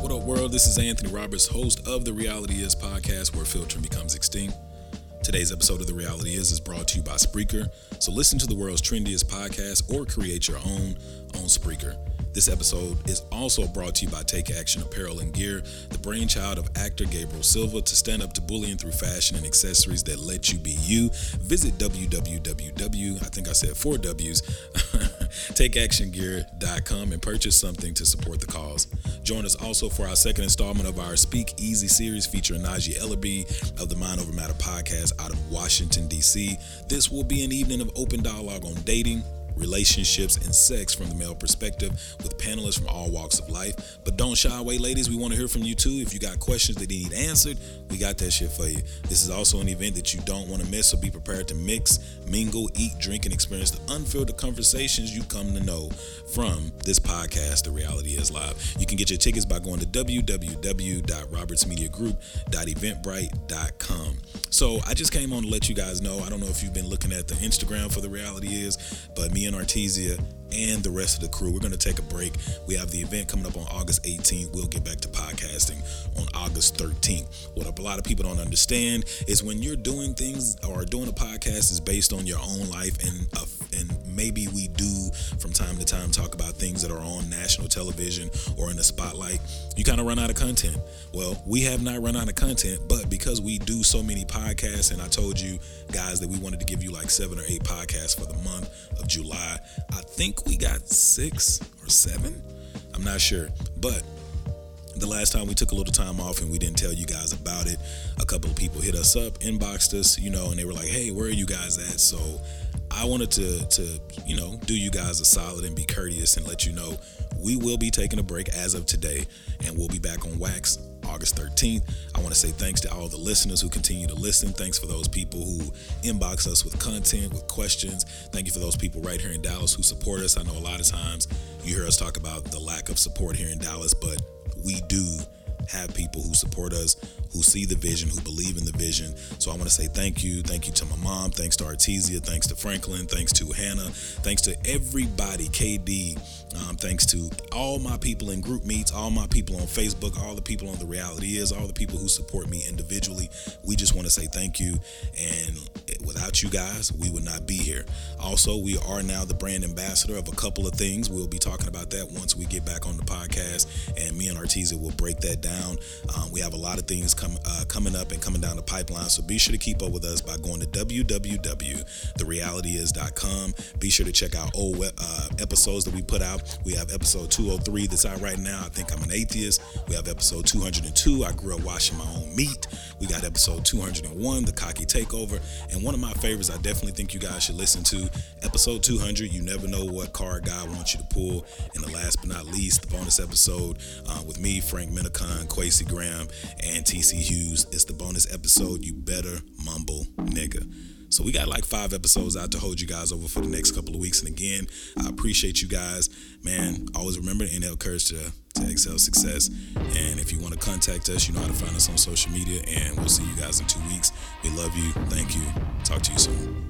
What up, world? This is Anthony Roberts, host of the Reality Is podcast, where filtering becomes extinct. Today's episode of The Reality Is is brought to you by Spreaker. So listen to the world's trendiest podcast or create your own on Spreaker. This episode is also brought to you by Take Action Apparel and Gear, the brainchild of actor Gabriel Silva to stand up to bullying through fashion and accessories that let you be you. Visit www, I think I said four W's, takeactiongear.com and purchase something to support the cause. Join us also for our second installment of our Speak Easy series featuring Najee Ellerby of the Mind Over Matter podcast out of Washington, D.C. This will be an evening of open dialogue on dating relationships, and sex from the male perspective with panelists from all walks of life. But don't shy away, ladies. We want to hear from you too. If you got questions that you need answered, we got that shit for you. This is also an event that you don't want to miss, so be prepared to mix, mingle, eat, drink, and experience the unfiltered conversations you come to know from this podcast, The Reality is Live. You can get your tickets by going to www.robertsmediagroup.eventbrite.com. So I just came on to let you guys know. I don't know if you've been looking at the Instagram for The Reality is, but me and Artesia and the rest of the crew, we're going to take a break. We have the event coming up on August 18th. We'll get back to podcasting on August 13th. What a lot of people don't understand is when you're doing things or doing a podcast is based on your own life and uh, and maybe we do from time to time talk about things that are on national television or in the spotlight. You kind of run out of content. Well, we have not run out of content, but because we do so many podcasts, and I told you guys that we wanted to give you like seven or eight podcasts for the month of July. I think we got six or seven. I'm not sure, but the last time we took a little time off and we didn't tell you guys about it, a couple of people hit us up, inboxed us, you know, and they were like, "Hey, where are you guys at?" So I wanted to to you know do you guys a solid and be courteous and let you know we will be taking a break as of today, and we'll be back on Wax August 13th. I want to say thanks to all the listeners who continue to listen. Thanks for those people who inbox us with content, with questions. Thank you for those people right here in Dallas who support us. I know a lot of times you hear us talk about the lack of support here in Dallas, but we do have people who support us, who see the vision, who believe in the vision. So I want to say thank you. Thank you to my mom. Thanks to Artesia. Thanks to Franklin. Thanks to Hannah. Thanks to everybody, KD. Thanks to all my people in group meets, all my people on Facebook, all the people on The Reality Is, all the people who support me individually. We just want to say thank you. And without you guys, we would not be here. Also, we are now the brand ambassador of a couple of things. We'll be talking about that once we get back on the podcast, and me and Artesia will break that down. Um, we have a lot of things come, uh, coming up and coming down the pipeline, so be sure to keep up with us by going to www.therealityis.com. Be sure to check out old uh, episodes that we put out. We have episode 203 that's out right now. I think I'm an atheist. We have episode 202. I grew up washing my own meat. We got episode 201, the cocky takeover, and one of my favorites. I definitely think you guys should listen to episode 200. You never know what card God wants you to pull. And the last but not least, the bonus episode uh, with me, Frank Minicon, Quasi Graham, and TC Hughes. It's the bonus episode. You better mumble, nigga. So we got like five episodes out to hold you guys over for the next couple of weeks. And again, I appreciate you guys. Man, always remember to inhale courage to, to excel success. And if you want to contact us, you know how to find us on social media. And we'll see you guys in two weeks. We love you. Thank you. Talk to you soon.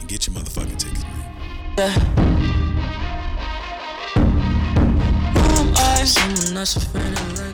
And get your motherfucking tickets, man. Yeah. To